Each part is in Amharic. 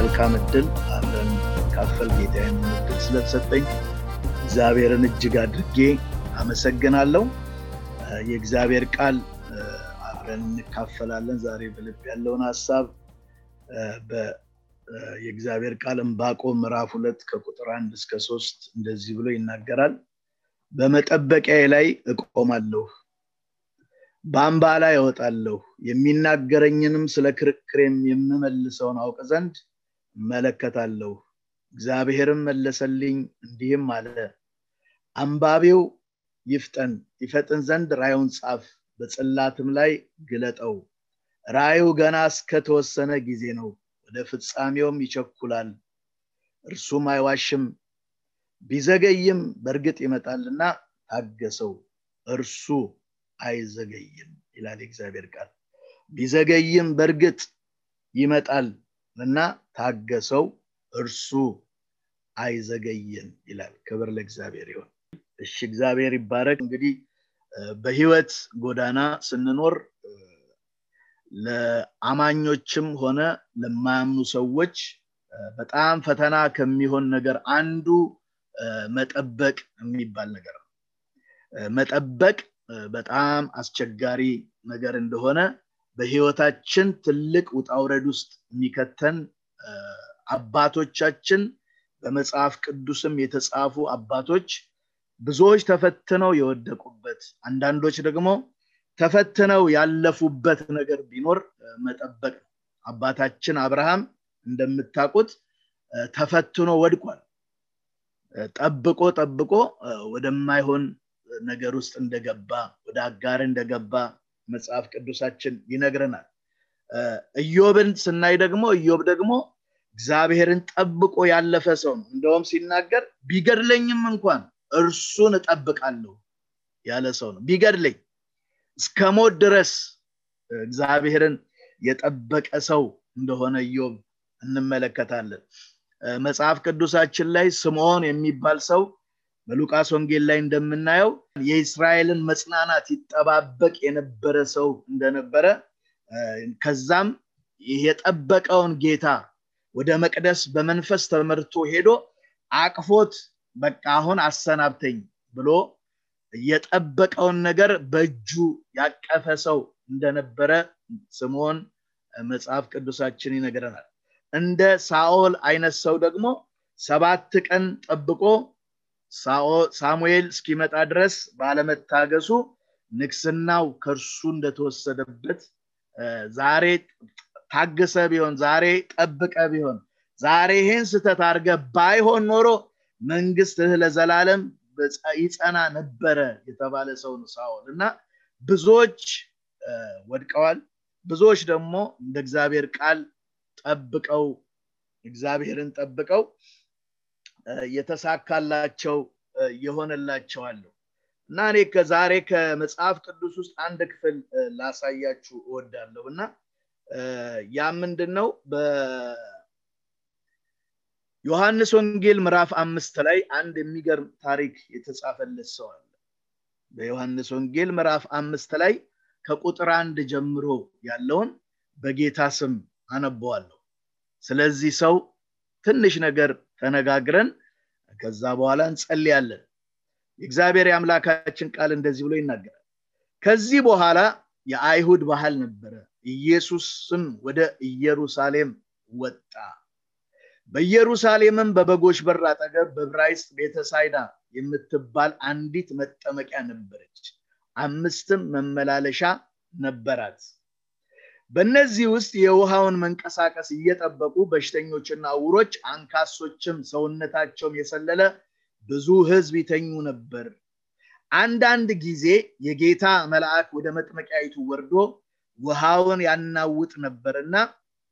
መልካም እድል አብረን ካፈል ጌታ እድል ስለተሰጠኝ እግዚአብሔርን እጅግ አድርጌ አመሰግናለሁ። የእግዚአብሔር ቃል አብረን እንካፈላለን። ዛሬ በልብ ያለውን ሀሳብ የእግዚአብሔር ቃል ዕንባቆም ምዕራፍ ሁለት ከቁጥር አንድ እስከ ሶስት እንደዚህ ብሎ ይናገራል። በመጠበቂያዬ ላይ እቆማለሁ፣ በአምባ ላይ እወጣለሁ፣ የሚናገረኝንም ስለ ክርክሬም የምመልሰውን አውቅ ዘንድ እመለከታለሁ። እግዚአብሔርም መለሰልኝ እንዲህም አለ፣ አንባቢው ይፍጠን ይፈጥን ዘንድ ራዩን ጻፍ፣ በጽላትም ላይ ግለጠው። ራዩ ገና እስከተወሰነ ጊዜ ነው፣ ወደ ፍጻሜውም ይቸኩላል። እርሱም አይዋሽም፣ ቢዘገይም በእርግጥ ይመጣልና ታገሰው፣ እርሱ አይዘገይም ይላል የእግዚአብሔር ቃል። ቢዘገይም በእርግጥ ይመጣል እና ታገሰው፣ እርሱ አይዘገይም ይላል። ክብር ለእግዚአብሔር ይሆን። እሺ እግዚአብሔር ይባረክ። እንግዲህ በህይወት ጎዳና ስንኖር ለአማኞችም ሆነ ለማያምኑ ሰዎች በጣም ፈተና ከሚሆን ነገር አንዱ መጠበቅ የሚባል ነገር ነው። መጠበቅ በጣም አስቸጋሪ ነገር እንደሆነ በህይወታችን ትልቅ ውጣውረድ ውስጥ የሚከተን አባቶቻችን በመጽሐፍ ቅዱስም የተጻፉ አባቶች ብዙዎች ተፈትነው የወደቁበት አንዳንዶች ደግሞ ተፈትነው ያለፉበት ነገር ቢኖር መጠበቅ ነው። አባታችን አብርሃም እንደምታውቁት ተፈትኖ ወድቋል። ጠብቆ ጠብቆ ወደማይሆን ነገር ውስጥ እንደገባ ወደ አጋር እንደገባ መጽሐፍ ቅዱሳችን ይነግረናል። ኢዮብን ስናይ ደግሞ ኢዮብ ደግሞ እግዚአብሔርን ጠብቆ ያለፈ ሰው ነው። እንደውም ሲናገር ቢገድለኝም እንኳን እርሱን እጠብቃለሁ ያለ ሰው ነው። ቢገድለኝ እስከ ሞት ድረስ እግዚአብሔርን የጠበቀ ሰው እንደሆነ ኢዮብ እንመለከታለን። መጽሐፍ ቅዱሳችን ላይ ስምዖን የሚባል ሰው በሉቃስ ወንጌል ላይ እንደምናየው የእስራኤልን መጽናናት ይጠባበቅ የነበረ ሰው እንደነበረ ከዛም የጠበቀውን ጌታ ወደ መቅደስ በመንፈስ ተመርቶ ሄዶ አቅፎት በቃ አሁን አሰናብተኝ ብሎ የጠበቀውን ነገር በእጁ ያቀፈ ሰው እንደነበረ ስምዖን መጽሐፍ ቅዱሳችን ይነግረናል። እንደ ሳኦል አይነት ሰው ደግሞ ሰባት ቀን ጠብቆ ሳሙኤል እስኪመጣ ድረስ ባለመታገሱ ንግስናው ከእርሱ እንደተወሰደበት ዛሬ ታግሰ ቢሆን ዛሬ ጠብቀ ቢሆን ዛሬ ይሄን ስተት አድርገ ባይሆን ኖሮ መንግስትህ ለዘላለም ይጸና ነበረ የተባለ ሰው ነው እና ብዙዎች ወድቀዋል። ብዙዎች ደግሞ እንደ እግዚአብሔር ቃል ጠብቀው እግዚአብሔርን ጠብቀው የተሳካላቸው የሆነላቸዋለሁ እና እኔ ከዛሬ ከመጽሐፍ ቅዱስ ውስጥ አንድ ክፍል ላሳያችሁ እወዳለሁ። እና ያ ምንድን ነው ዮሐንስ ወንጌል ምዕራፍ አምስት ላይ አንድ የሚገርም ታሪክ የተጻፈለት ሰው አለ። በዮሐንስ ወንጌል ምዕራፍ አምስት ላይ ከቁጥር አንድ ጀምሮ ያለውን በጌታ ስም አነበዋለሁ። ስለዚህ ሰው ትንሽ ነገር ተነጋግረን ከዛ በኋላ እንጸልያለን የእግዚአብሔር የአምላካችን ቃል እንደዚህ ብሎ ይናገራል። ከዚህ በኋላ የአይሁድ ባህል ነበረ። ኢየሱስም ወደ ኢየሩሳሌም ወጣ። በኢየሩሳሌምም በበጎች በር አጠገብ በብራይስጥ ቤተሳይዳ የምትባል አንዲት መጠመቂያ ነበረች። አምስትም መመላለሻ ነበራት። በእነዚህ ውስጥ የውሃውን መንቀሳቀስ እየጠበቁ በሽተኞችና ውሮች አንካሶችም ሰውነታቸውም የሰለለ ብዙ ህዝብ ይተኙ ነበር። አንዳንድ ጊዜ የጌታ መልአክ ወደ መጥመቂያይቱ ወርዶ ውሃውን ያናውጥ ነበርና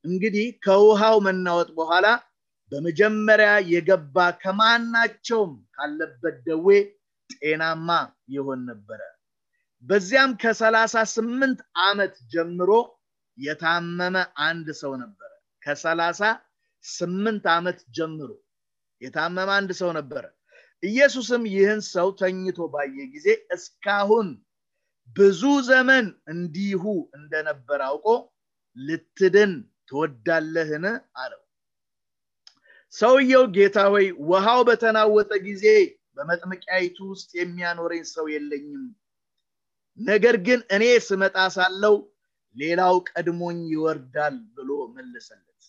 እንግዲህ ከውሃው መናወጥ በኋላ በመጀመሪያ የገባ ከማናቸውም ካለበት ደዌ ጤናማ ይሆን ነበረ። በዚያም ከሰላሳ ስምንት ዓመት ጀምሮ የታመመ አንድ ሰው ነበረ። ከሰላሳ ስምንት ዓመት ጀምሮ የታመመ አንድ ሰው ነበረ ኢየሱስም ይህን ሰው ተኝቶ ባየ ጊዜ እስካሁን ብዙ ዘመን እንዲሁ እንደነበር አውቆ ልትድን ትወዳለህን? አለው። ሰውየው ጌታ ሆይ ውሃው በተናወጠ ጊዜ በመጥመቂያይቱ ውስጥ የሚያኖረኝ ሰው የለኝም። ነገር ግን እኔ ስመጣ ሳለው ሌላው ቀድሞኝ ይወርዳል ብሎ መለሰለት።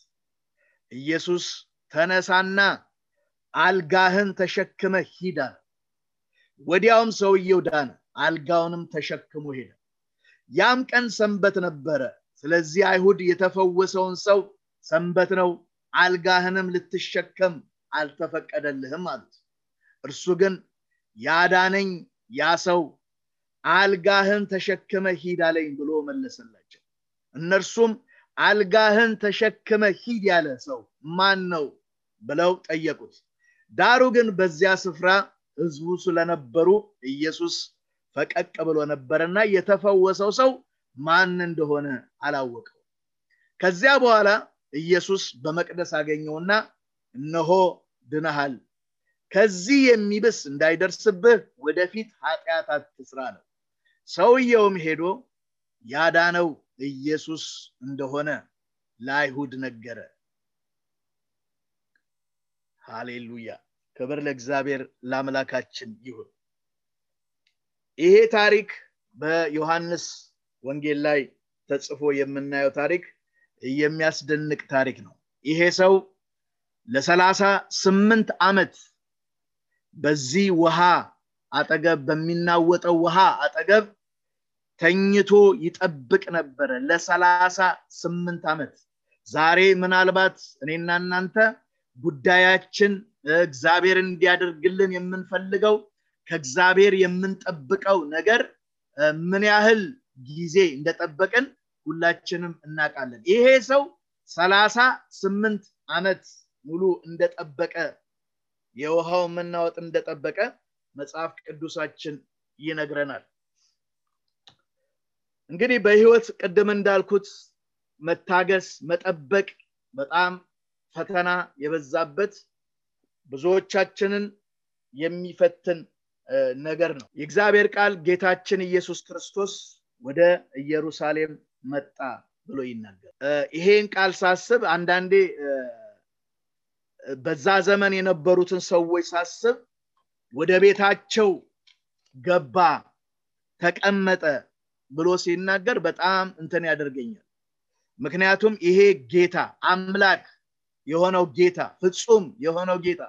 ኢየሱስ ተነሳና አልጋህን ተሸክመ ሂድ አለ። ወዲያውም ሰውየው ዳነ አልጋውንም ተሸክሞ ሄደ። ያም ቀን ሰንበት ነበረ። ስለዚህ አይሁድ የተፈወሰውን ሰው ሰንበት ነው አልጋህንም ልትሸከም አልተፈቀደልህም አሉት። እርሱ ግን ያዳነኝ ያ ሰው አልጋህን ተሸክመ ሂድ አለኝ ብሎ መለሰላቸው። እነርሱም አልጋህን ተሸክመ ሂድ ያለ ሰው ማን ነው ብለው ጠየቁት ዳሩ ግን በዚያ ስፍራ ህዝቡ ስለነበሩ ኢየሱስ ፈቀቅ ብሎ ነበርና የተፈወሰው ሰው ማን እንደሆነ አላወቀው። ከዚያ በኋላ ኢየሱስ በመቅደስ አገኘውና እነሆ ድነሃል ከዚህ የሚብስ እንዳይደርስብህ ወደፊት ኃጢአት አትስራ ነው ሰውየውም ሄዶ ያዳነው ኢየሱስ እንደሆነ ለአይሁድ ነገረ ሃሌሉያ። ክብር ለእግዚአብሔር ለአምላካችን ይሁን። ይሄ ታሪክ በዮሐንስ ወንጌል ላይ ተጽፎ የምናየው ታሪክ የሚያስደንቅ ታሪክ ነው። ይሄ ሰው ለሰላሳ ስምንት ዓመት በዚህ ውሃ አጠገብ በሚናወጠው ውሃ አጠገብ ተኝቶ ይጠብቅ ነበረ ለሰላሳ ስምንት ዓመት። ዛሬ ምናልባት እኔና እናንተ ጉዳያችን እግዚአብሔር እንዲያደርግልን የምንፈልገው ከእግዚአብሔር የምንጠብቀው ነገር ምን ያህል ጊዜ እንደጠበቅን ሁላችንም እናውቃለን። ይሄ ሰው ሰላሳ ስምንት ዓመት ሙሉ እንደጠበቀ የውሃው መናወጥ እንደጠበቀ መጽሐፍ ቅዱሳችን ይነግረናል። እንግዲህ በህይወት ቅድም እንዳልኩት መታገስ መጠበቅ በጣም ፈተና የበዛበት ብዙዎቻችንን የሚፈትን ነገር ነው። የእግዚአብሔር ቃል ጌታችን ኢየሱስ ክርስቶስ ወደ ኢየሩሳሌም መጣ ብሎ ይናገር ይሄን ቃል ሳስብ አንዳንዴ በዛ ዘመን የነበሩትን ሰዎች ሳስብ ወደ ቤታቸው ገባ ተቀመጠ ብሎ ሲናገር በጣም እንትን ያደርገኛል። ምክንያቱም ይሄ ጌታ አምላክ የሆነው ጌታ ፍጹም የሆነው ጌታ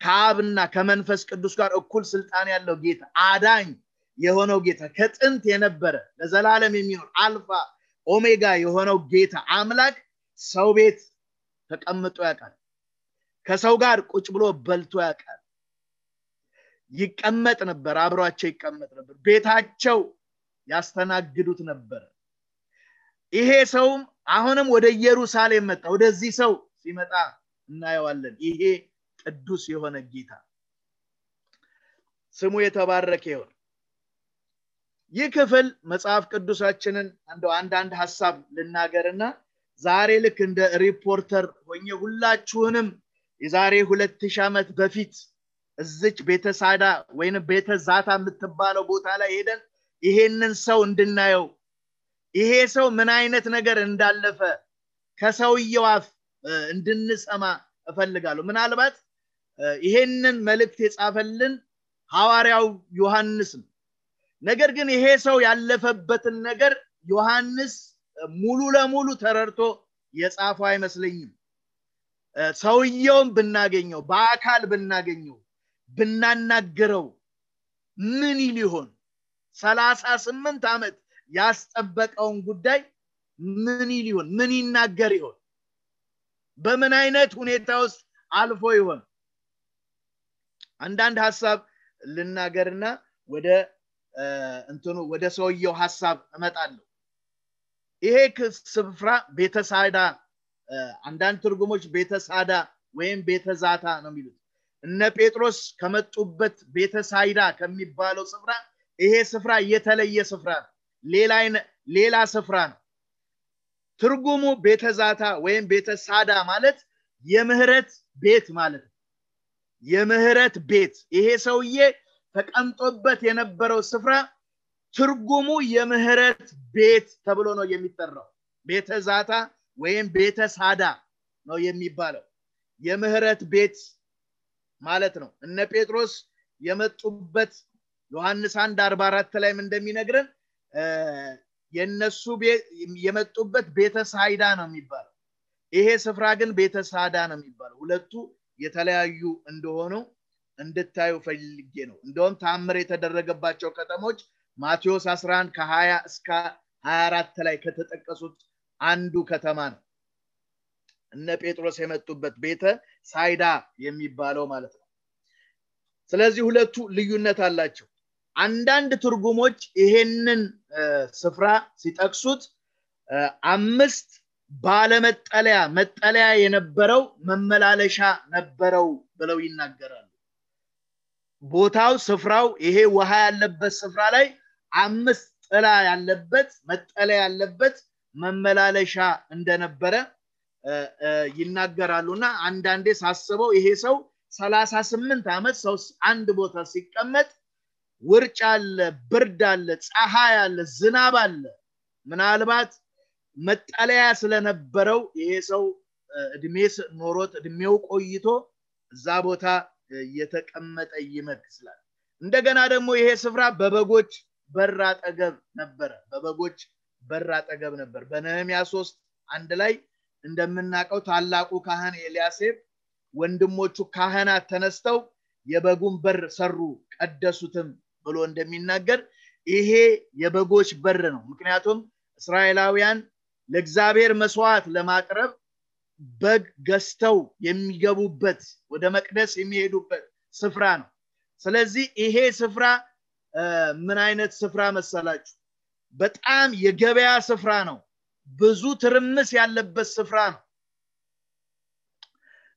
ከአብና ከመንፈስ ቅዱስ ጋር እኩል ስልጣን ያለው ጌታ አዳኝ የሆነው ጌታ ከጥንት የነበረ ለዘላለም የሚኖር አልፋ ኦሜጋ የሆነው ጌታ አምላክ ሰው ቤት ተቀምጦ ያውቃል። ከሰው ጋር ቁጭ ብሎ በልቶ ያውቃል። ይቀመጥ ነበር አብሯቸው ይቀመጥ ነበር ቤታቸው ያስተናግዱት ነበር። ይሄ ሰውም አሁንም ወደ ኢየሩሳሌም መጣ። ወደዚህ ሰው ሲመጣ እናየዋለን። ይሄ ቅዱስ የሆነ ጌታ ስሙ የተባረከ ይሆን ይህ ክፍል መጽሐፍ ቅዱሳችንን እንደው አንዳንድ ሀሳብ ልናገርና ዛሬ ልክ እንደ ሪፖርተር ሆኜ ሁላችሁንም የዛሬ ሁለት ሺህ ዓመት በፊት እዝች ቤተሳዳ ወይም ቤተ ዛታ የምትባለው ቦታ ላይ ሄደን ይሄንን ሰው እንድናየው ይሄ ሰው ምን አይነት ነገር እንዳለፈ ከሰውየው አፍ እንድንሰማ እፈልጋለሁ። ምናልባት ይሄንን መልእክት የጻፈልን ሐዋርያው ዮሐንስ ነው። ነገር ግን ይሄ ሰው ያለፈበትን ነገር ዮሐንስ ሙሉ ለሙሉ ተረድቶ የጻፈው አይመስለኝም። ሰውየውን ብናገኘው በአካል ብናገኘው ብናናገረው ምን ይሆን? ሰላሳ ስምንት ዓመት ያስጠበቀውን ጉዳይ ምን ይሆን? ምን ይናገር ይሆን በምን አይነት ሁኔታ ውስጥ አልፎ ይሆን? አንዳንድ ሀሳብ ልናገርና ወደ እንትኑ ወደ ሰውየው ሀሳብ እመጣለሁ። ይሄ ስፍራ ቤተሳዳ አንዳንድ ትርጉሞች ቤተሳዳ ወይም ቤተዛታ ነው የሚሉት። እነ ጴጥሮስ ከመጡበት ቤተሳይዳ ከሚባለው ስፍራ ይሄ ስፍራ የተለየ ስፍራ ነው። ሌላ ስፍራ ነው ትርጉሙ ቤተዛታ ወይም ቤተሳዳ ማለት የምህረት ቤት ማለት ነው። የምህረት ቤት። ይሄ ሰውዬ ተቀምጦበት የነበረው ስፍራ ትርጉሙ የምህረት ቤት ተብሎ ነው የሚጠራው። ቤተዛታ ወይም ቤተሳዳ ነው የሚባለው። የምህረት ቤት ማለት ነው። እነ ጴጥሮስ የመጡበት ዮሐንስ አንድ አርባ አራት ላይም እንደሚነግረን የነሱ የመጡበት ቤተሳይዳ ነው የሚባለው። ይሄ ስፍራ ግን ቤተሳዳ ነው የሚባለው። ሁለቱ የተለያዩ እንደሆኑ እንድታዩ ፈልጌ ነው። እንደውም ታምር የተደረገባቸው ከተሞች ማቴዎስ 11 ከ20 እስከ 24 ላይ ከተጠቀሱት አንዱ ከተማ ነው። እነ ጴጥሮስ የመጡበት ቤተ ሳይዳ የሚባለው ማለት ነው። ስለዚህ ሁለቱ ልዩነት አላቸው አንዳንድ ትርጉሞች ይሄንን ስፍራ ሲጠቅሱት አምስት ባለመጠለያ መጠለያ የነበረው መመላለሻ ነበረው ብለው ይናገራሉ። ቦታው ስፍራው ይሄ ውሃ ያለበት ስፍራ ላይ አምስት ጥላ ያለበት መጠለያ ያለበት መመላለሻ እንደነበረ ይናገራሉ። እና አንዳንዴ ሳስበው ይሄ ሰው ሰላሳ ስምንት ዓመት ሰው አንድ ቦታ ሲቀመጥ ውርጭ አለ ብርድ አለ ፀሐይ አለ ዝናብ አለ። ምናልባት መጠለያ ስለነበረው ይሄ ሰው እድሜ ኖሮት እድሜው ቆይቶ እዛ ቦታ የተቀመጠ ይመስላል እንደገና ደግሞ ይሄ ስፍራ በበጎች በር አጠገብ ነበረ። በበጎች በር አጠገብ ነበር። በነህሚያ ሶስት አንድ ላይ እንደምናውቀው ታላቁ ካህን ኤልያሴብ ወንድሞቹ ካህናት ተነስተው የበጉን በር ሰሩ ቀደሱትም ብሎ እንደሚናገር ይሄ የበጎች በር ነው። ምክንያቱም እስራኤላውያን ለእግዚአብሔር መስዋዕት ለማቅረብ በግ ገዝተው የሚገቡበት ወደ መቅደስ የሚሄዱበት ስፍራ ነው። ስለዚህ ይሄ ስፍራ ምን አይነት ስፍራ መሰላችሁ? በጣም የገበያ ስፍራ ነው። ብዙ ትርምስ ያለበት ስፍራ ነው።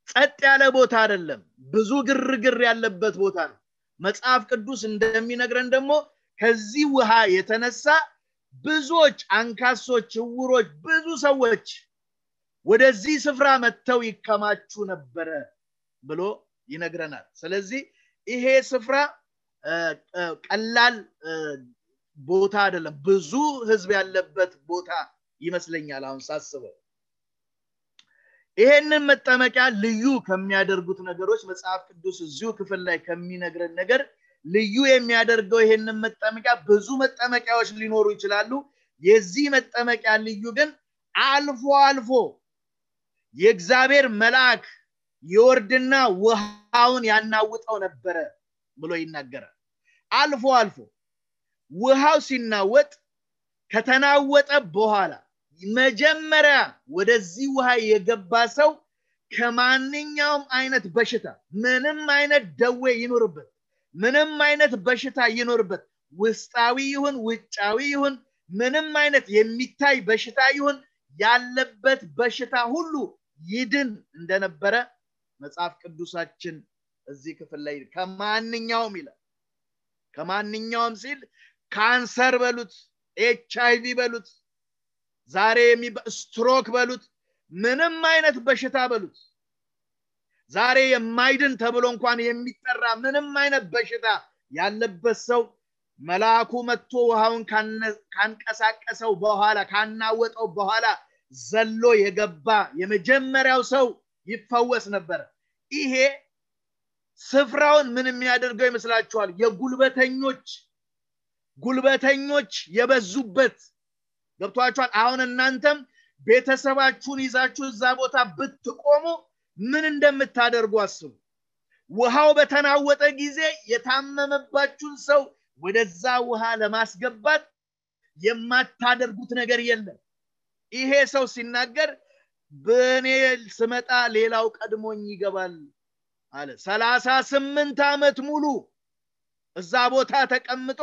ጸጥ ያለ ቦታ አይደለም። ብዙ ግርግር ያለበት ቦታ ነው መጽሐፍ ቅዱስ እንደሚነግረን ደግሞ ከዚህ ውሃ የተነሳ ብዙዎች አንካሶች እውሮች ብዙ ሰዎች ወደዚህ ስፍራ መጥተው ይከማቹ ነበረ ብሎ ይነግረናል። ስለዚህ ይሄ ስፍራ ቀላል ቦታ አይደለም። ብዙ ህዝብ ያለበት ቦታ ይመስለኛል አሁን ሳስበው ይሄንን መጠመቂያ ልዩ ከሚያደርጉት ነገሮች መጽሐፍ ቅዱስ እዚሁ ክፍል ላይ ከሚነግረን ነገር ልዩ የሚያደርገው ይሄንን መጠመቂያ ብዙ መጠመቂያዎች ሊኖሩ ይችላሉ። የዚህ መጠመቂያ ልዩ ግን አልፎ አልፎ የእግዚአብሔር መልአክ ይወርድና ውሃውን ያናውጠው ነበረ ብሎ ይናገራል። አልፎ አልፎ ውሃው ሲናወጥ ከተናወጠ በኋላ መጀመሪያ ወደዚህ ውሃ የገባ ሰው ከማንኛውም አይነት በሽታ ምንም አይነት ደዌ ይኖርበት ምንም አይነት በሽታ ይኖርበት ውስጣዊ ይሁን ውጫዊ ይሁን ምንም አይነት የሚታይ በሽታ ይሁን ያለበት በሽታ ሁሉ ይድን እንደነበረ መጽሐፍ ቅዱሳችን እዚህ ክፍል ላይ ከማንኛውም ይላል። ከማንኛውም ሲል ካንሰር በሉት ኤች አይቪ በሉት ዛሬ ስትሮክ በሉት ምንም አይነት በሽታ በሉት። ዛሬ የማይድን ተብሎ እንኳን የሚጠራ ምንም አይነት በሽታ ያለበት ሰው መልአኩ መጥቶ ውሃውን ካንቀሳቀሰው በኋላ ካናወጠው በኋላ ዘሎ የገባ የመጀመሪያው ሰው ይፈወስ ነበረ። ይሄ ስፍራውን ምን የሚያደርገው ይመስላችኋል? የጉልበተኞች ጉልበተኞች የበዙበት ገብቷችኋል? አሁን እናንተም ቤተሰባችሁን ይዛችሁ እዛ ቦታ ብትቆሙ ምን እንደምታደርጉ አስቡ። ውሃው በተናወጠ ጊዜ የታመመባችሁን ሰው ወደዛ ውሃ ለማስገባት የማታደርጉት ነገር የለም። ይሄ ሰው ሲናገር በእኔ ስመጣ ሌላው ቀድሞኝ ይገባል አለ። ሰላሳ ስምንት ዓመት ሙሉ እዛ ቦታ ተቀምጦ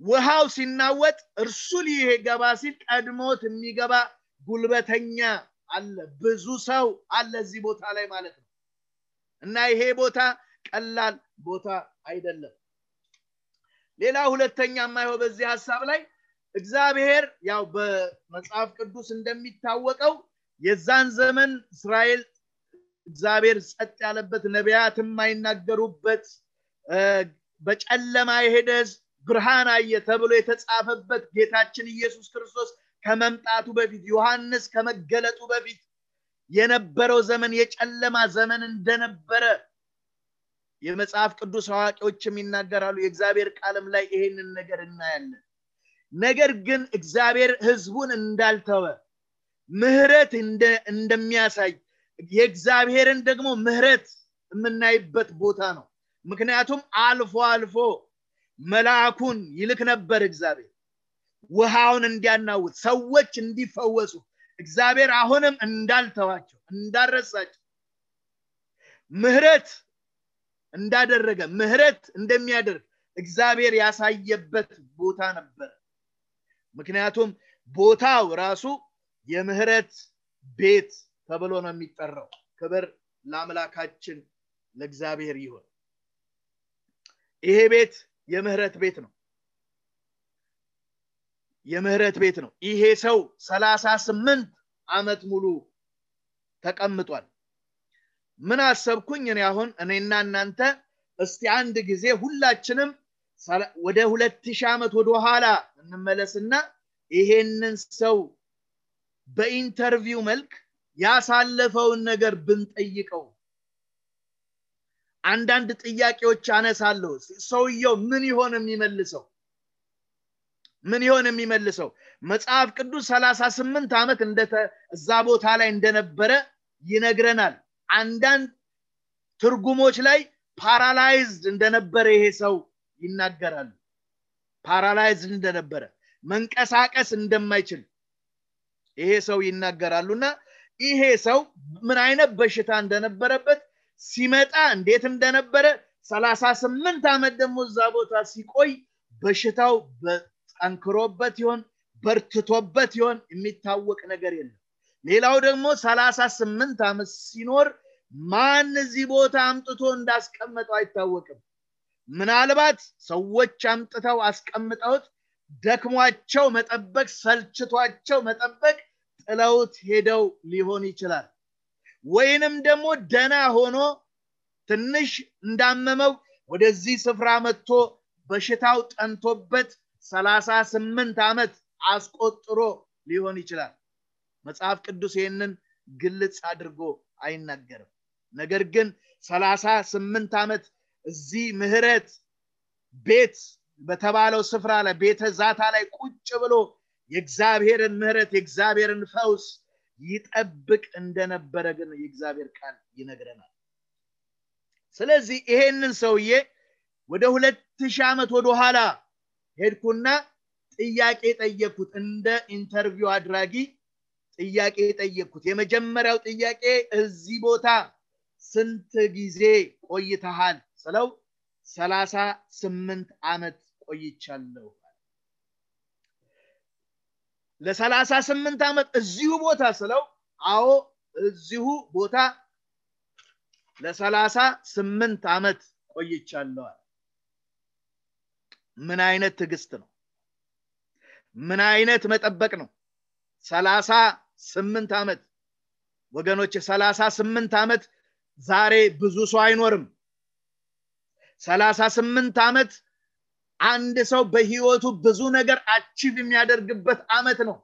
ውሃው ሲናወጥ እርሱ ሊገባ ሲል ቀድሞት የሚገባ ጉልበተኛ አለ። ብዙ ሰው አለ እዚህ ቦታ ላይ ማለት ነው። እና ይሄ ቦታ ቀላል ቦታ አይደለም። ሌላ ሁለተኛ የማይሆ በዚህ ሀሳብ ላይ እግዚአብሔር ያው በመጽሐፍ ቅዱስ እንደሚታወቀው የዛን ዘመን እስራኤል እግዚአብሔር ጸጥ ያለበት ነቢያት የማይናገሩበት በጨለማ የሄደ ብርሃን አየ ተብሎ የተጻፈበት ጌታችን ኢየሱስ ክርስቶስ ከመምጣቱ በፊት ዮሐንስ ከመገለጡ በፊት የነበረው ዘመን የጨለማ ዘመን እንደነበረ የመጽሐፍ ቅዱስ አዋቂዎችም ይናገራሉ። የእግዚአብሔር ቃልም ላይ ይሄንን ነገር እናያለን። ነገር ግን እግዚአብሔር ህዝቡን እንዳልተወ ምህረት እንደሚያሳይ የእግዚአብሔርን ደግሞ ምህረት የምናይበት ቦታ ነው። ምክንያቱም አልፎ አልፎ መልአኩን ይልክ ነበር እግዚአብሔር። ውሃውን እንዲያናውጥ ሰዎች እንዲፈወሱ እግዚአብሔር አሁንም እንዳልተዋቸው እንዳረሳቸው ምህረት እንዳደረገ ምህረት እንደሚያደርግ እግዚአብሔር ያሳየበት ቦታ ነበር። ምክንያቱም ቦታው ራሱ የምህረት ቤት ተብሎ ነው የሚጠራው። ክብር ለአምላካችን ለእግዚአብሔር ይሆን ይሄ ቤት የምህረት ቤት ነው። የምህረት ቤት ነው። ይሄ ሰው ሰላሳ ስምንት ዓመት ሙሉ ተቀምጧል። ምን አሰብኩኝ? እኔ አሁን እኔና እናንተ እስቲ አንድ ጊዜ ሁላችንም ወደ ሁለት ሺህ ዓመት ወደ ኋላ እንመለስና ይሄንን ሰው በኢንተርቪው መልክ ያሳለፈውን ነገር ብንጠይቀው አንዳንድ ጥያቄዎች አነሳለሁ። ሰውየው ምን ይሆን የሚመልሰው? ምን ይሆን የሚመልሰው? መጽሐፍ ቅዱስ ሰላሳ ስምንት ዓመት እዛ ቦታ ላይ እንደነበረ ይነግረናል። አንዳንድ ትርጉሞች ላይ paralyzed እንደነበረ ይሄ ሰው ይናገራሉ paralyzed እንደነበረ መንቀሳቀስ እንደማይችል ይሄ ሰው ይናገራሉና ይሄ ሰው ምን አይነት በሽታ እንደነበረበት ሲመጣ እንዴት እንደነበረ ሰላሳ ስምንት ዓመት ደግሞ እዛ ቦታ ሲቆይ በሽታው ጠንክሮበት ይሆን በርትቶበት ይሆን የሚታወቅ ነገር የለም። ሌላው ደግሞ ሰላሳ ስምንት ዓመት ሲኖር ማን እዚህ ቦታ አምጥቶ እንዳስቀመጠው አይታወቅም። ምናልባት ሰዎች አምጥተው አስቀምጠውት ደክሟቸው መጠበቅ ሰልችቷቸው መጠበቅ ጥለውት ሄደው ሊሆን ይችላል ወይንም ደግሞ ደና ሆኖ ትንሽ እንዳመመው ወደዚህ ስፍራ መጥቶ በሽታው ጠንቶበት ሰላሳ ስምንት ዓመት አስቆጥሮ ሊሆን ይችላል። መጽሐፍ ቅዱስ ይህንን ግልጽ አድርጎ አይናገርም። ነገር ግን ሰላሳ ስምንት ዓመት እዚህ ምህረት ቤት በተባለው ስፍራ ላይ ቤተ ዛታ ላይ ቁጭ ብሎ የእግዚአብሔርን ምህረት የእግዚአብሔርን ፈውስ ይጠብቅ እንደነበረ ግን የእግዚአብሔር ቃል ይነግረናል። ስለዚህ ይሄንን ሰውዬ ወደ ሁለት ሺህ ዓመት ወደኋላ ሄድኩና ጥያቄ ጠየቅኩት። እንደ interview አድራጊ ጥያቄ ጠየቅኩት። የመጀመሪያው ጥያቄ እዚህ ቦታ ስንት ጊዜ ቆይተሃል ስለው ሰላሳ ስምንት ዓመት ቆይቻለሁ ለሰላሳ ስምንት ዓመት እዚሁ ቦታ ስለው አዎ እዚሁ ቦታ ለሰላሳ ስምንት ዓመት ቆይቻለዋል ምን አይነት ትዕግስት ነው? ምን አይነት መጠበቅ ነው? ሰላሳ ስምንት ዓመት ወገኖች ሰላሳ ስምንት ዓመት ዛሬ ብዙ ሰው አይኖርም። ሰላሳ ስምንት ዓመት አንድ ሰው በህይወቱ ብዙ ነገር አቺቭ የሚያደርግበት አመት ነው።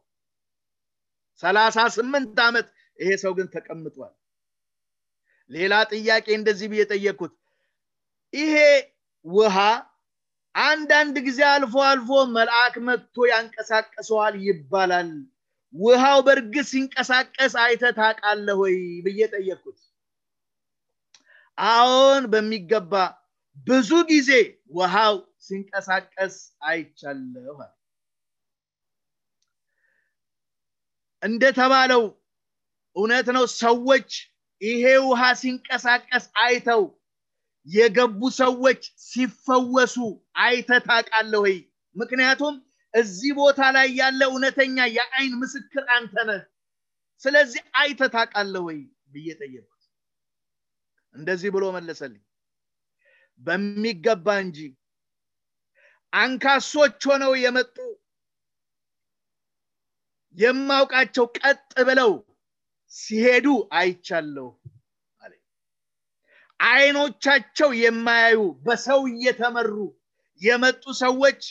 ሰላሳ ስምንት ዓመት ይሄ ሰው ግን ተቀምጧል። ሌላ ጥያቄ እንደዚህ ብዬ ጠየቅኩት። ይሄ ውሃ አንዳንድ ጊዜ አልፎ አልፎ መልአክ መጥቶ ያንቀሳቀሰዋል ይባላል። ውሃው በእርግጥ ሲንቀሳቀስ አይተ ታውቃለህ ወይ ብዬ ጠየቅኩት። አዎን በሚገባ ብዙ ጊዜ ውሃው ሲንቀሳቀስ አይቻለሁ እንደተባለው እውነት ነው ሰዎች ይሄ ውሃ ሲንቀሳቀስ አይተው የገቡ ሰዎች ሲፈወሱ አይተ ታውቃለህ ወይ? ምክንያቱም እዚህ ቦታ ላይ ያለ እውነተኛ የአይን ምስክር አንተ ነህ። ስለዚህ አይተ ታውቃለህ ወይ ብዬ ጠየቅኩት። እንደዚህ ብሎ መለሰልኝ። በሚገባ እንጂ አንካሶች ሆነው የመጡ የማውቃቸው ቀጥ ብለው ሲሄዱ አይቻለሁ አይኖቻቸው የማያዩ በሰው እየተመሩ የመጡ ሰዎች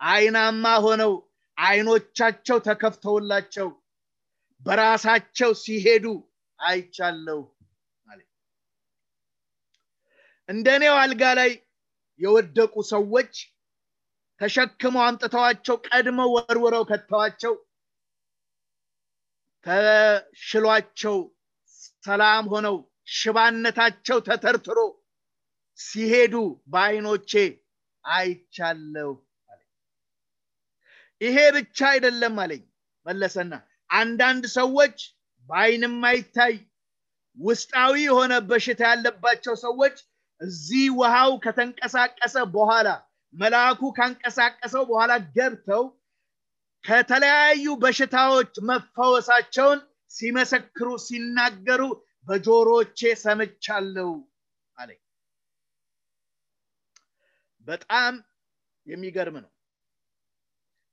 አይናማ ሆነው አይኖቻቸው ተከፍተውላቸው በራሳቸው ሲሄዱ አይቻለሁ እንደኔው አልጋ ላይ የወደቁ ሰዎች ተሸክመው አምጥተዋቸው ቀድመው ወርውረው ከተዋቸው ተሽሏቸው ሰላም ሆነው ሽባነታቸው ተተርትሮ ሲሄዱ በአይኖቼ አይቻለው ይሄ ብቻ አይደለም አለኝ መለሰና አንዳንድ ሰዎች በአይን የማይታይ ውስጣዊ የሆነ በሽታ ያለባቸው ሰዎች እዚህ ውሃው ከተንቀሳቀሰ በኋላ መልአኩ ካንቀሳቀሰው በኋላ ገብተው ከተለያዩ በሽታዎች መፈወሳቸውን ሲመሰክሩ ሲናገሩ በጆሮቼ ሰምቻለሁ አለኝ በጣም የሚገርም ነው።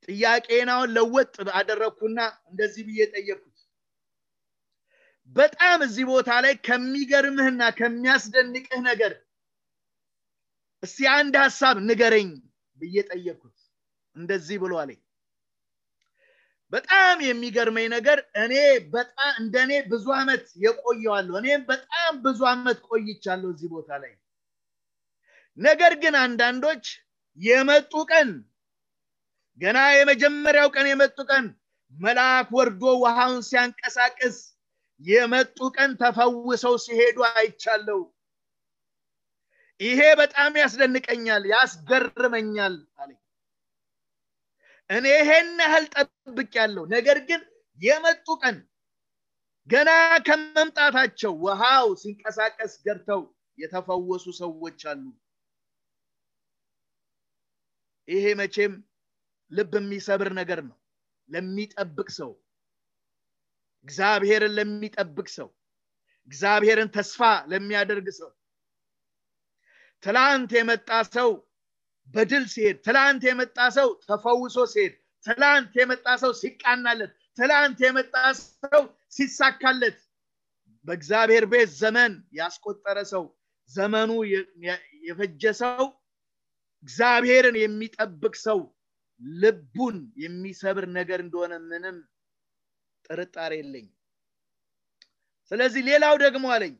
ጥያቄናውን ለወጥ አደረግኩና እንደዚህ ብዬ ጠየቅኩት በጣም እዚህ ቦታ ላይ ከሚገርምህና ከሚያስደንቅህ ነገር እስቲ አንድ ሀሳብ ንገረኝ ብዬ ጠየቅኩት። እንደዚህ ብሎ አለኝ። በጣም የሚገርመኝ ነገር እኔ በጣም እንደኔ ብዙ አመት የቆየዋለሁ። እኔም በጣም ብዙ አመት ቆይቻለሁ እዚህ ቦታ ላይ። ነገር ግን አንዳንዶች የመጡ ቀን ገና የመጀመሪያው ቀን የመጡ ቀን መልአክ ወርዶ ውሃውን ሲያንቀሳቅስ የመጡ ቀን ተፈውሰው ሲሄዱ አይቻለሁ ይሄ በጣም ያስደንቀኛል ያስገርመኛል አለኝ። እኔ ይሄን ያህል ጠብቅ ያለው ነገር ግን የመጡ ቀን ገና ከመምጣታቸው ውሃው ሲንቀሳቀስ ገብተው የተፈወሱ ሰዎች አሉ። ይሄ መቼም ልብ የሚሰብር ነገር ነው ለሚጠብቅ ሰው እግዚአብሔርን ለሚጠብቅ ሰው እግዚአብሔርን ተስፋ ለሚያደርግ ሰው ትላንት የመጣ ሰው በድል ሲሄድ ትላንት የመጣ ሰው ተፈውሶ ሲሄድ ትላንት የመጣ ሰው ሲቃናለት ትላንት የመጣ ሰው ሲሳካለት በእግዚአብሔር ቤት ዘመን ያስቆጠረ ሰው ዘመኑ የፈጀ ሰው እግዚአብሔርን የሚጠብቅ ሰው ልቡን የሚሰብር ነገር እንደሆነ ምንም ጥርጣሬ የለኝ ስለዚህ ሌላው ደግሞ አለኝ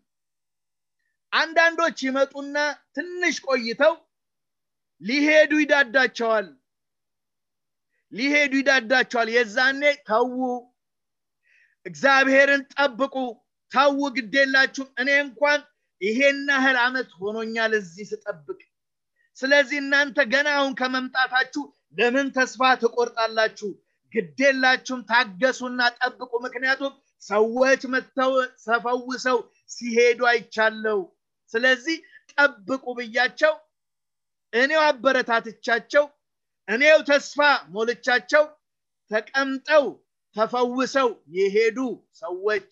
አንዳንዶች ይመጡና ትንሽ ቆይተው ሊሄዱ ይዳዳቸዋል። ሊሄዱ ይዳዳቸዋል። የዛኔ ተዉ እግዚአብሔርን ጠብቁ ተዉ ግዴላችሁም እኔ እንኳን ይሄን ያህል አመት ሆኖኛል እዚህ ስጠብቅ። ስለዚህ እናንተ ገና አሁን ከመምጣታችሁ ለምን ተስፋ ትቆርጣላችሁ? ግዴላችሁም ታገሱና ጠብቁ። ምክንያቱም ሰዎች መጥተው ተፈውሰው ሲሄዱ አይቻለው ስለዚህ ጠብቁ ብያቸው እኔው አበረታትቻቸው እኔው ተስፋ ሞልቻቸው ተቀምጠው ተፈውሰው የሄዱ ሰዎች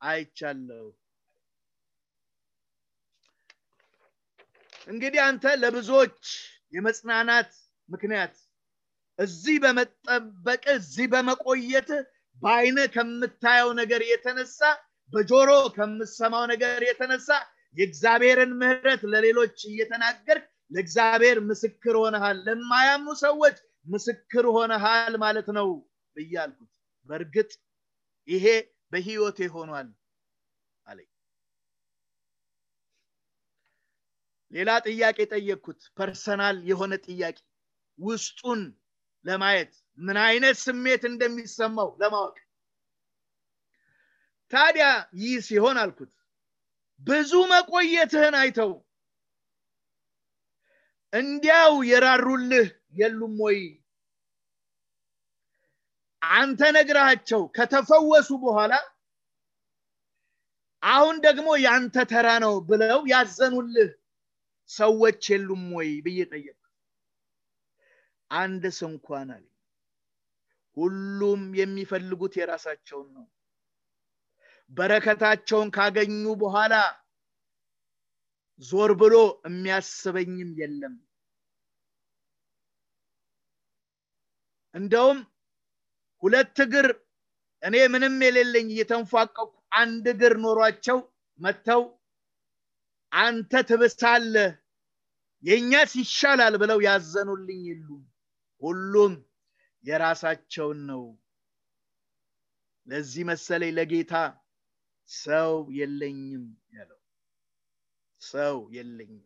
አይቻለው እንግዲህ አንተ ለብዙዎች የመጽናናት ምክንያት እዚህ በመጠበቅ እዚህ በመቆየት በአይነ ከምታየው ነገር የተነሳ በጆሮ ከምሰማው ነገር የተነሳ የእግዚአብሔርን ምህረት ለሌሎች እየተናገር ለእግዚአብሔር ምስክር ሆነሃል ለማያምኑ ሰዎች ምስክር ሆነሃል ማለት ነው ብዬ አልኩት በእርግጥ ይሄ በህይወቴ ሆኗል አለኝ። ሌላ ጥያቄ ጠየቅኩት personal የሆነ ጥያቄ ውስጡን ለማየት ምን አይነት ስሜት እንደሚሰማው ለማወቅ። ታዲያ ይህ ሲሆን አልኩት ብዙ መቆየትህን አይተው። እንዲያው የራሩልህ የሉም ወይ? አንተ ነግራቸው ከተፈወሱ በኋላ አሁን ደግሞ ያንተ ተራ ነው ብለው ያዘኑልህ ሰዎች የሉም ወይ ብዬ ጠየቅ አንድ ስንኳን አለ ሁሉም የሚፈልጉት የራሳቸውን ነው በረከታቸውን ካገኙ በኋላ ዞር ብሎ የሚያስበኝም የለም። እንደውም ሁለት እግር እኔ ምንም የሌለኝ እየተንፏቀቁ አንድ እግር ኖሯቸው መጥተው አንተ ትብሳለህ የእኛስ ይሻላል ብለው ያዘኑልኝ የሉም። ሁሉም የራሳቸውን ነው። ለዚህ መሰለኝ ለጌታ ሰው የለኝም ያለው። ሰው የለኝም።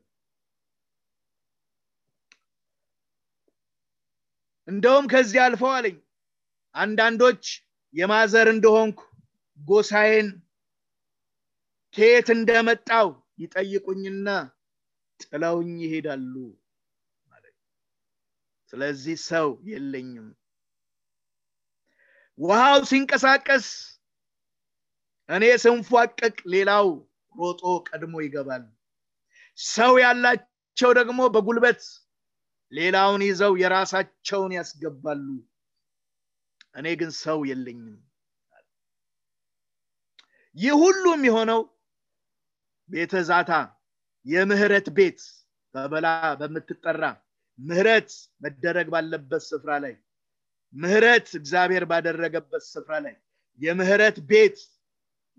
እንደውም ከዚህ አልፈው አለኝ አንዳንዶች የማዘር እንደሆንኩ ጎሳዬን ከየት እንደመጣው ይጠይቁኝና ጥለውኝ ይሄዳሉ ስለዚህ ሰው የለኝም። ውሃው ሲንቀሳቀስ እኔ ስንፏቀቅ ሌላው ሮጦ ቀድሞ ይገባል። ሰው ያላቸው ደግሞ በጉልበት ሌላውን ይዘው የራሳቸውን ያስገባሉ። እኔ ግን ሰው የለኝም። ይህ ሁሉም የሆነው ቤተ ዛታ የምህረት ቤት በበላ በምትጠራ ምህረት መደረግ ባለበት ስፍራ ላይ ምህረት እግዚአብሔር ባደረገበት ስፍራ ላይ የምህረት ቤት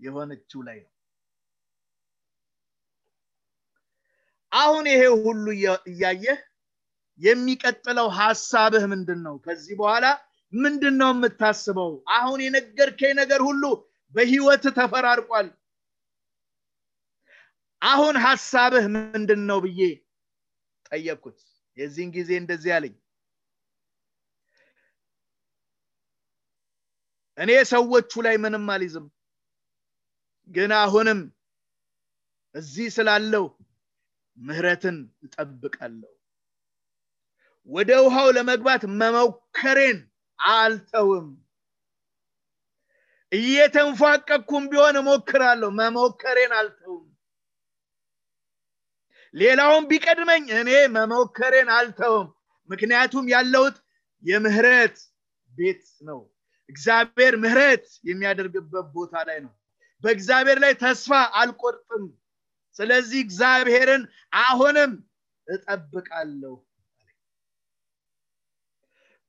የሆነችው ላይ ነው። አሁን ይሄ ሁሉ እያየህ የሚቀጥለው ሀሳብህ ምንድን ነው ከዚህ በኋላ ምንድን ነው የምታስበው? አሁን የነገርከኝ ነገር ሁሉ በህይወት ተፈራርቋል። አሁን ሀሳብህ ምንድን ነው ብዬ ጠየቅኩት። የዚህን ጊዜ እንደዚህ አለኝ። እኔ ሰዎቹ ላይ ምንም አልይዝም ግን አሁንም እዚህ ስላለው ምህረትን እጠብቃለሁ። ወደ ውሃው ለመግባት መሞከሬን አልተውም። እየተንፏቀኩም ቢሆን እሞክራለሁ መሞከሬን አልተውም። ሌላውን ቢቀድመኝ እኔ መሞከሬን አልተውም። ምክንያቱም ያለሁት የምህረት ቤት ነው። እግዚአብሔር ምህረት የሚያደርግበት ቦታ ላይ ነው በእግዚአብሔር ላይ ተስፋ አልቆርጥም። ስለዚህ እግዚአብሔርን አሁንም እጠብቃለሁ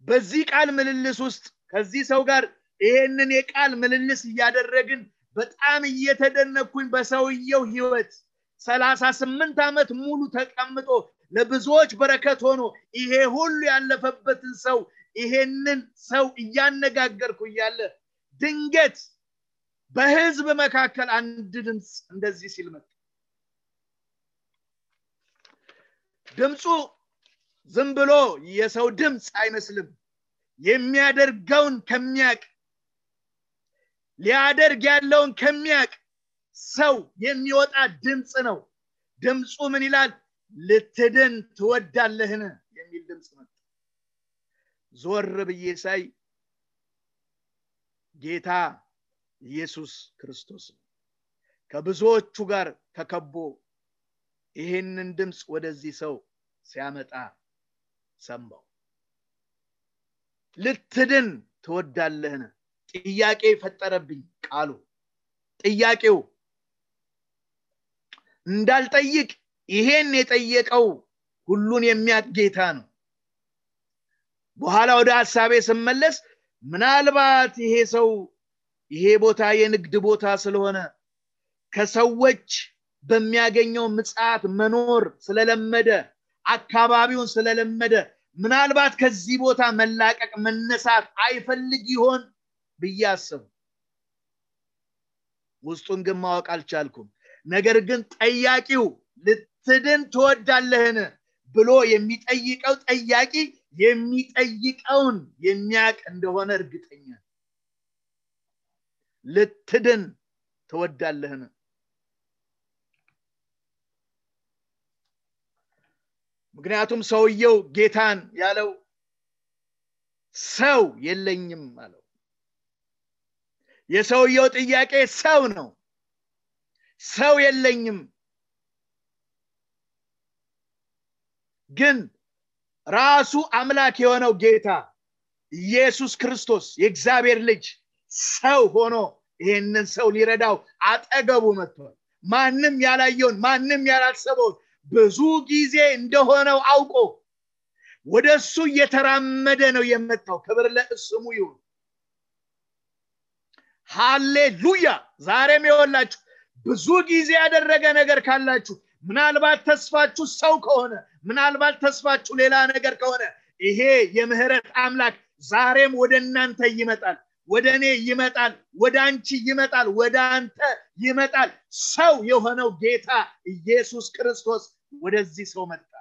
በዚህ ቃል ምልልስ ውስጥ ከዚህ ሰው ጋር ይሄንን የቃል ምልልስ እያደረግን በጣም እየተደነኩኝ በሰውየው ህይወት ሰላሳ ስምንት ዓመት ሙሉ ተቀምጦ ለብዙዎች በረከት ሆኖ ይሄ ሁሉ ያለፈበትን ሰው ይሄንን ሰው እያነጋገርኩ እያለ ድንገት በህዝብ መካከል አንድ ድምፅ እንደዚህ ሲል መጣ። ድምፁ ዝም ብሎ የሰው ድምፅ አይመስልም። የሚያደርገውን ከሚያቅ ሊያደርግ ያለውን ከሚያቅ ሰው የሚወጣ ድምፅ ነው። ድምፁ ምን ይላል? ልትድን ትወዳለህን? የሚል ድምፅ መጣ። ዞር ብዬ ሳይ ጌታ ኢየሱስ ክርስቶስ ከብዙዎቹ ጋር ተከቦ ይሄንን ድምፅ ወደዚህ ሰው ሲያመጣ ሰማው ልትድን ትወዳለህን? ጥያቄ ፈጠረብኝ ቃሉ ጥያቄው እንዳልጠይቅ ይሄን የጠየቀው ሁሉን የሚያቅ ጌታ ነው። በኋላ ወደ ሀሳቤ ስመለስ ምናልባት ይሄ ሰው ይሄ ቦታ የንግድ ቦታ ስለሆነ ከሰዎች በሚያገኘው ምጽዓት መኖር ስለለመደ አካባቢውን ስለለመደ ምናልባት ከዚህ ቦታ መላቀቅ መነሳት አይፈልግ ይሆን ብዬ አስቡ ውስጡን ግን ማወቅ አልቻልኩም። ነገር ግን ጠያቂው ልትድን ትወዳለህን ብሎ የሚጠይቀው ጠያቂ የሚጠይቀውን የሚያቅ እንደሆነ እርግጠኛ ልትድን ትወዳለህን? ምክንያቱም ሰውየው ጌታን ያለው ሰው የለኝም አለው። የሰውየው ጥያቄ ሰው ነው። ሰው የለኝም። ግን ራሱ አምላክ የሆነው ጌታ ኢየሱስ ክርስቶስ የእግዚአብሔር ልጅ ሰው ሆኖ ይህንን ሰው ሊረዳው አጠገቡ መጥቷል። ማንም ያላየውን ማንም ያላሰበውን ብዙ ጊዜ እንደሆነው አውቆ ወደ እሱ እየተራመደ ነው የመጣው። ክብር ለስሙ ይሁን። ሃሌሉያ! ዛሬም የወላችሁ ብዙ ጊዜ ያደረገ ነገር ካላችሁ ምናልባት ተስፋችሁ ሰው ከሆነ ምናልባት ተስፋችሁ ሌላ ነገር ከሆነ ይሄ የምህረት አምላክ ዛሬም ወደ እናንተ ይመጣል ወደ እኔ ይመጣል ወደ አንቺ ይመጣል ወደ አንተ ይመጣል። ሰው የሆነው ጌታ ኢየሱስ ክርስቶስ ወደዚህ ሰው መጣ።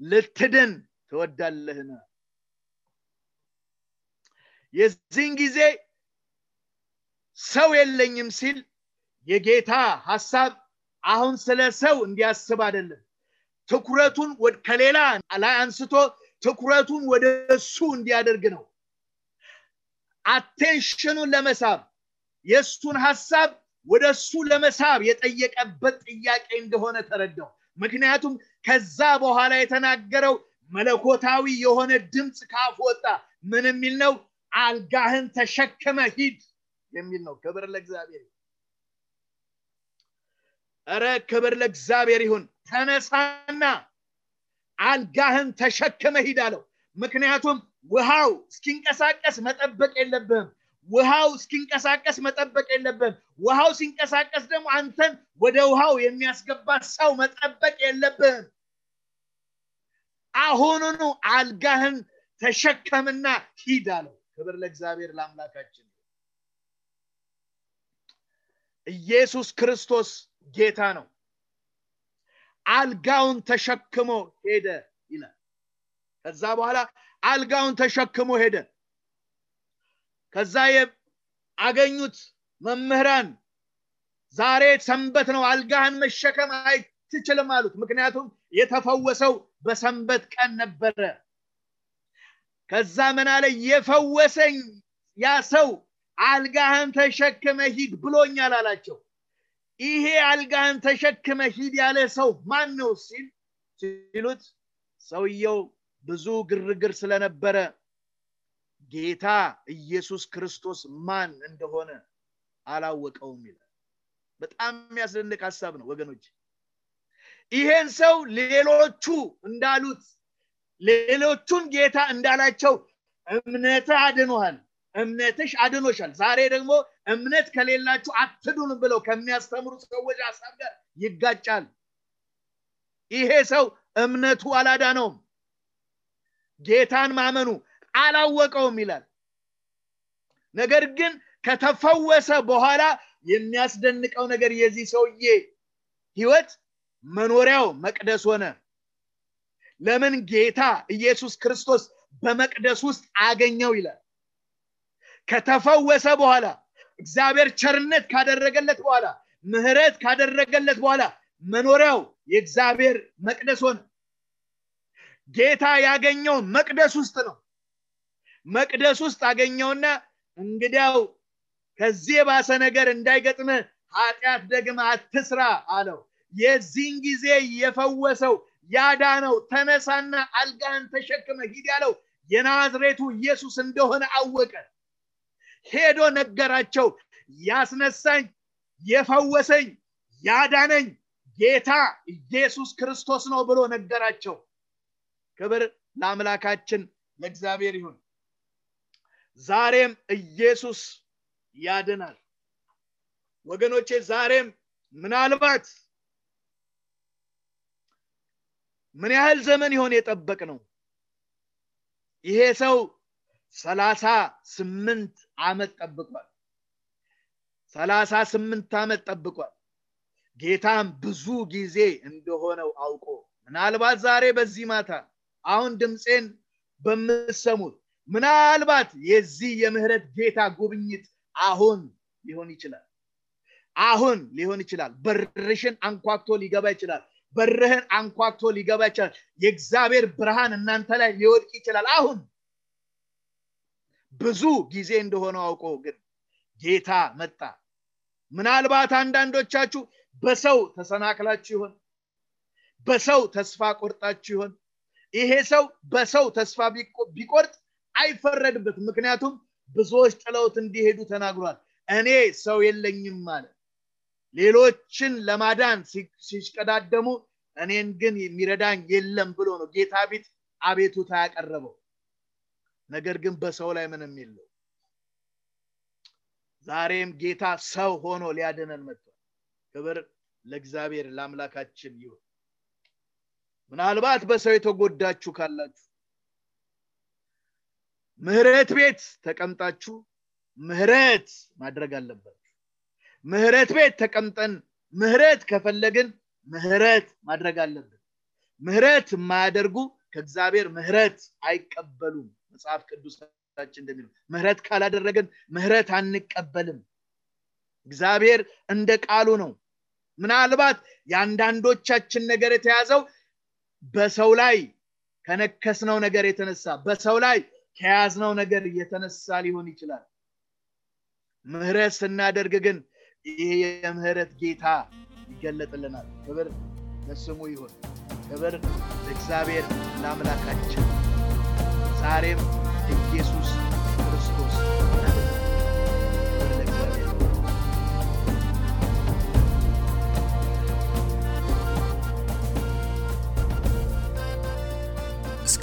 ልትድን ትወዳለህን? የዚህን ጊዜ ሰው የለኝም ሲል የጌታ ሀሳብ አሁን ስለ ሰው እንዲያስብ አይደለም። ትኩረቱን ከሌላ ላይ አንስቶ ትኩረቱን ወደ እሱ እንዲያደርግ ነው አቴንሽኑን ለመሳብ የእሱን ሀሳብ ወደ እሱ ለመሳብ የጠየቀበት ጥያቄ እንደሆነ ተረዳው። ምክንያቱም ከዛ በኋላ የተናገረው መለኮታዊ የሆነ ድምፅ ካፍ ወጣ። ምን የሚል ነው? አልጋህን ተሸክመ ሂድ የሚል ነው። ክብር ለእግዚአብሔር እረ ክብር ለእግዚአብሔር ይሁን። ተነሳና አልጋህን ተሸክመ ሂድ አለው። ምክንያቱም ውሃው እስኪንቀሳቀስ መጠበቅ የለብህም። ውሃው እስኪንቀሳቀስ መጠበቅ የለብህም። ውሃው ሲንቀሳቀስ ደግሞ አንተን ወደ ውሃው የሚያስገባ ሰው መጠበቅ የለብህም። አሁኑኑ አልጋህን ተሸከምና ሂድ አለው። ክብር ለእግዚአብሔር ለአምላካችን ኢየሱስ ክርስቶስ ጌታ ነው። አልጋውን ተሸክሞ ሄደ ይላል። ከዛ በኋላ አልጋውን ተሸክሞ ሄደ። ከዛ አገኙት መምህራን ዛሬ ሰንበት ነው አልጋህን መሸከም አይትችልም አሉት። ምክንያቱም የተፈወሰው በሰንበት ቀን ነበረ። ከዛ ምን አለ? የፈወሰኝ ያ ሰው አልጋህን ተሸክመ ሂድ ብሎኛል አላቸው። ይሄ አልጋህን ተሸክመ ሂድ ያለ ሰው ማን ነው ሲል ሲሉት ሰውየው ብዙ ግርግር ስለነበረ ጌታ ኢየሱስ ክርስቶስ ማን እንደሆነ አላወቀውም ይላል። በጣም የሚያስደንቅ ሀሳብ ነው ወገኖች። ይሄን ሰው ሌሎቹ እንዳሉት ሌሎቹን ጌታ እንዳላቸው እምነትህ አድኖሃል እምነትሽ አድኖሻል ዛሬ ደግሞ እምነት ከሌላችሁ አትዱን ብለው ከሚያስተምሩ ሰዎች ሀሳብ ጋር ይጋጫል። ይሄ ሰው እምነቱ አላዳነውም ጌታን ማመኑ አላወቀውም ይላል። ነገር ግን ከተፈወሰ በኋላ የሚያስደንቀው ነገር የዚህ ሰውዬ ህይወት መኖሪያው መቅደስ ሆነ። ለምን ጌታ ኢየሱስ ክርስቶስ በመቅደስ ውስጥ አገኘው ይላል። ከተፈወሰ በኋላ እግዚአብሔር ቸርነት ካደረገለት በኋላ ምህረት ካደረገለት በኋላ መኖሪያው የእግዚአብሔር መቅደስ ሆነ ጌታ ያገኘው መቅደስ ውስጥ ነው። መቅደስ ውስጥ አገኘውና እንግዲያው ከዚህ የባሰ ነገር እንዳይገጥም ኃጢአት ደግመ አትስራ አለው። የዚህን ጊዜ የፈወሰው ያዳነው ተነሳና አልጋን ተሸክመ ሂድ ያለው የናዝሬቱ ኢየሱስ እንደሆነ አወቀ። ሄዶ ነገራቸው። ያስነሳኝ የፈወሰኝ ያዳነኝ ጌታ ኢየሱስ ክርስቶስ ነው ብሎ ነገራቸው ክብር ለአምላካችን ለእግዚአብሔር ይሁን። ዛሬም ኢየሱስ ያድናል። ወገኖቼ ዛሬም ምናልባት ምን ያህል ዘመን ይሆን የጠበቅ ነው ይሄ ሰው ሰላሳ ስምንት ዓመት ጠብቋል። ሰላሳ ስምንት ዓመት ጠብቋል። ጌታም ብዙ ጊዜ እንደሆነው አውቆ ምናልባት ዛሬ በዚህ ማታ አሁን ድምፄን በምሰሙት ምናልባት የዚህ የምህረት ጌታ ጉብኝት አሁን ሊሆን ይችላል። አሁን ሊሆን ይችላል። በርሽን አንኳክቶ ሊገባ ይችላል። በርህን አንኳክቶ ሊገባ ይችላል። የእግዚአብሔር ብርሃን እናንተ ላይ ሊወድቅ ይችላል። አሁን ብዙ ጊዜ እንደሆነው አውቆ ግን ጌታ መጣ። ምናልባት አንዳንዶቻችሁ በሰው ተሰናክላችሁ ይሆን? በሰው ተስፋ ቆርጣችሁ ይሆን ይሄ ሰው በሰው ተስፋ ቢቆርጥ አይፈረድበት ምክንያቱም ብዙዎች ጥለውት እንዲሄዱ ተናግሯል። እኔ ሰው የለኝም ማለት ሌሎችን ለማዳን ሲሽቀዳደሙ እኔን ግን የሚረዳኝ የለም ብሎ ነው ጌታ ቤት አቤቱታ ያቀረበው። ነገር ግን በሰው ላይ ምንም የለው። ዛሬም ጌታ ሰው ሆኖ ሊያድነን መጥቷል። ክብር ለእግዚአብሔር ለአምላካችን ይሁን ምናልባት በሰው የተጎዳችሁ ካላችሁ ምህረት ቤት ተቀምጣችሁ ምህረት ማድረግ አለባችሁ። ምህረት ቤት ተቀምጠን ምህረት ከፈለግን ምህረት ማድረግ አለብን። ምህረት የማያደርጉ ከእግዚአብሔር ምህረት አይቀበሉም። መጽሐፍ ቅዱሳችን እንደሚለው ምህረት ካላደረግን ምህረት አንቀበልም። እግዚአብሔር እንደ ቃሉ ነው። ምናልባት የአንዳንዶቻችን ነገር የተያዘው በሰው ላይ ከነከስነው ነገር የተነሳ በሰው ላይ ከያዝነው ነገር እየተነሳ ሊሆን ይችላል። ምህረት ስናደርግ ግን ይህ የምህረት ጌታ ይገለጥልናል። ክብር ለስሙ ይሁን። ክብር ለእግዚአብሔር ለአምላካችን። ዛሬም ኢየሱስ ክርስቶስ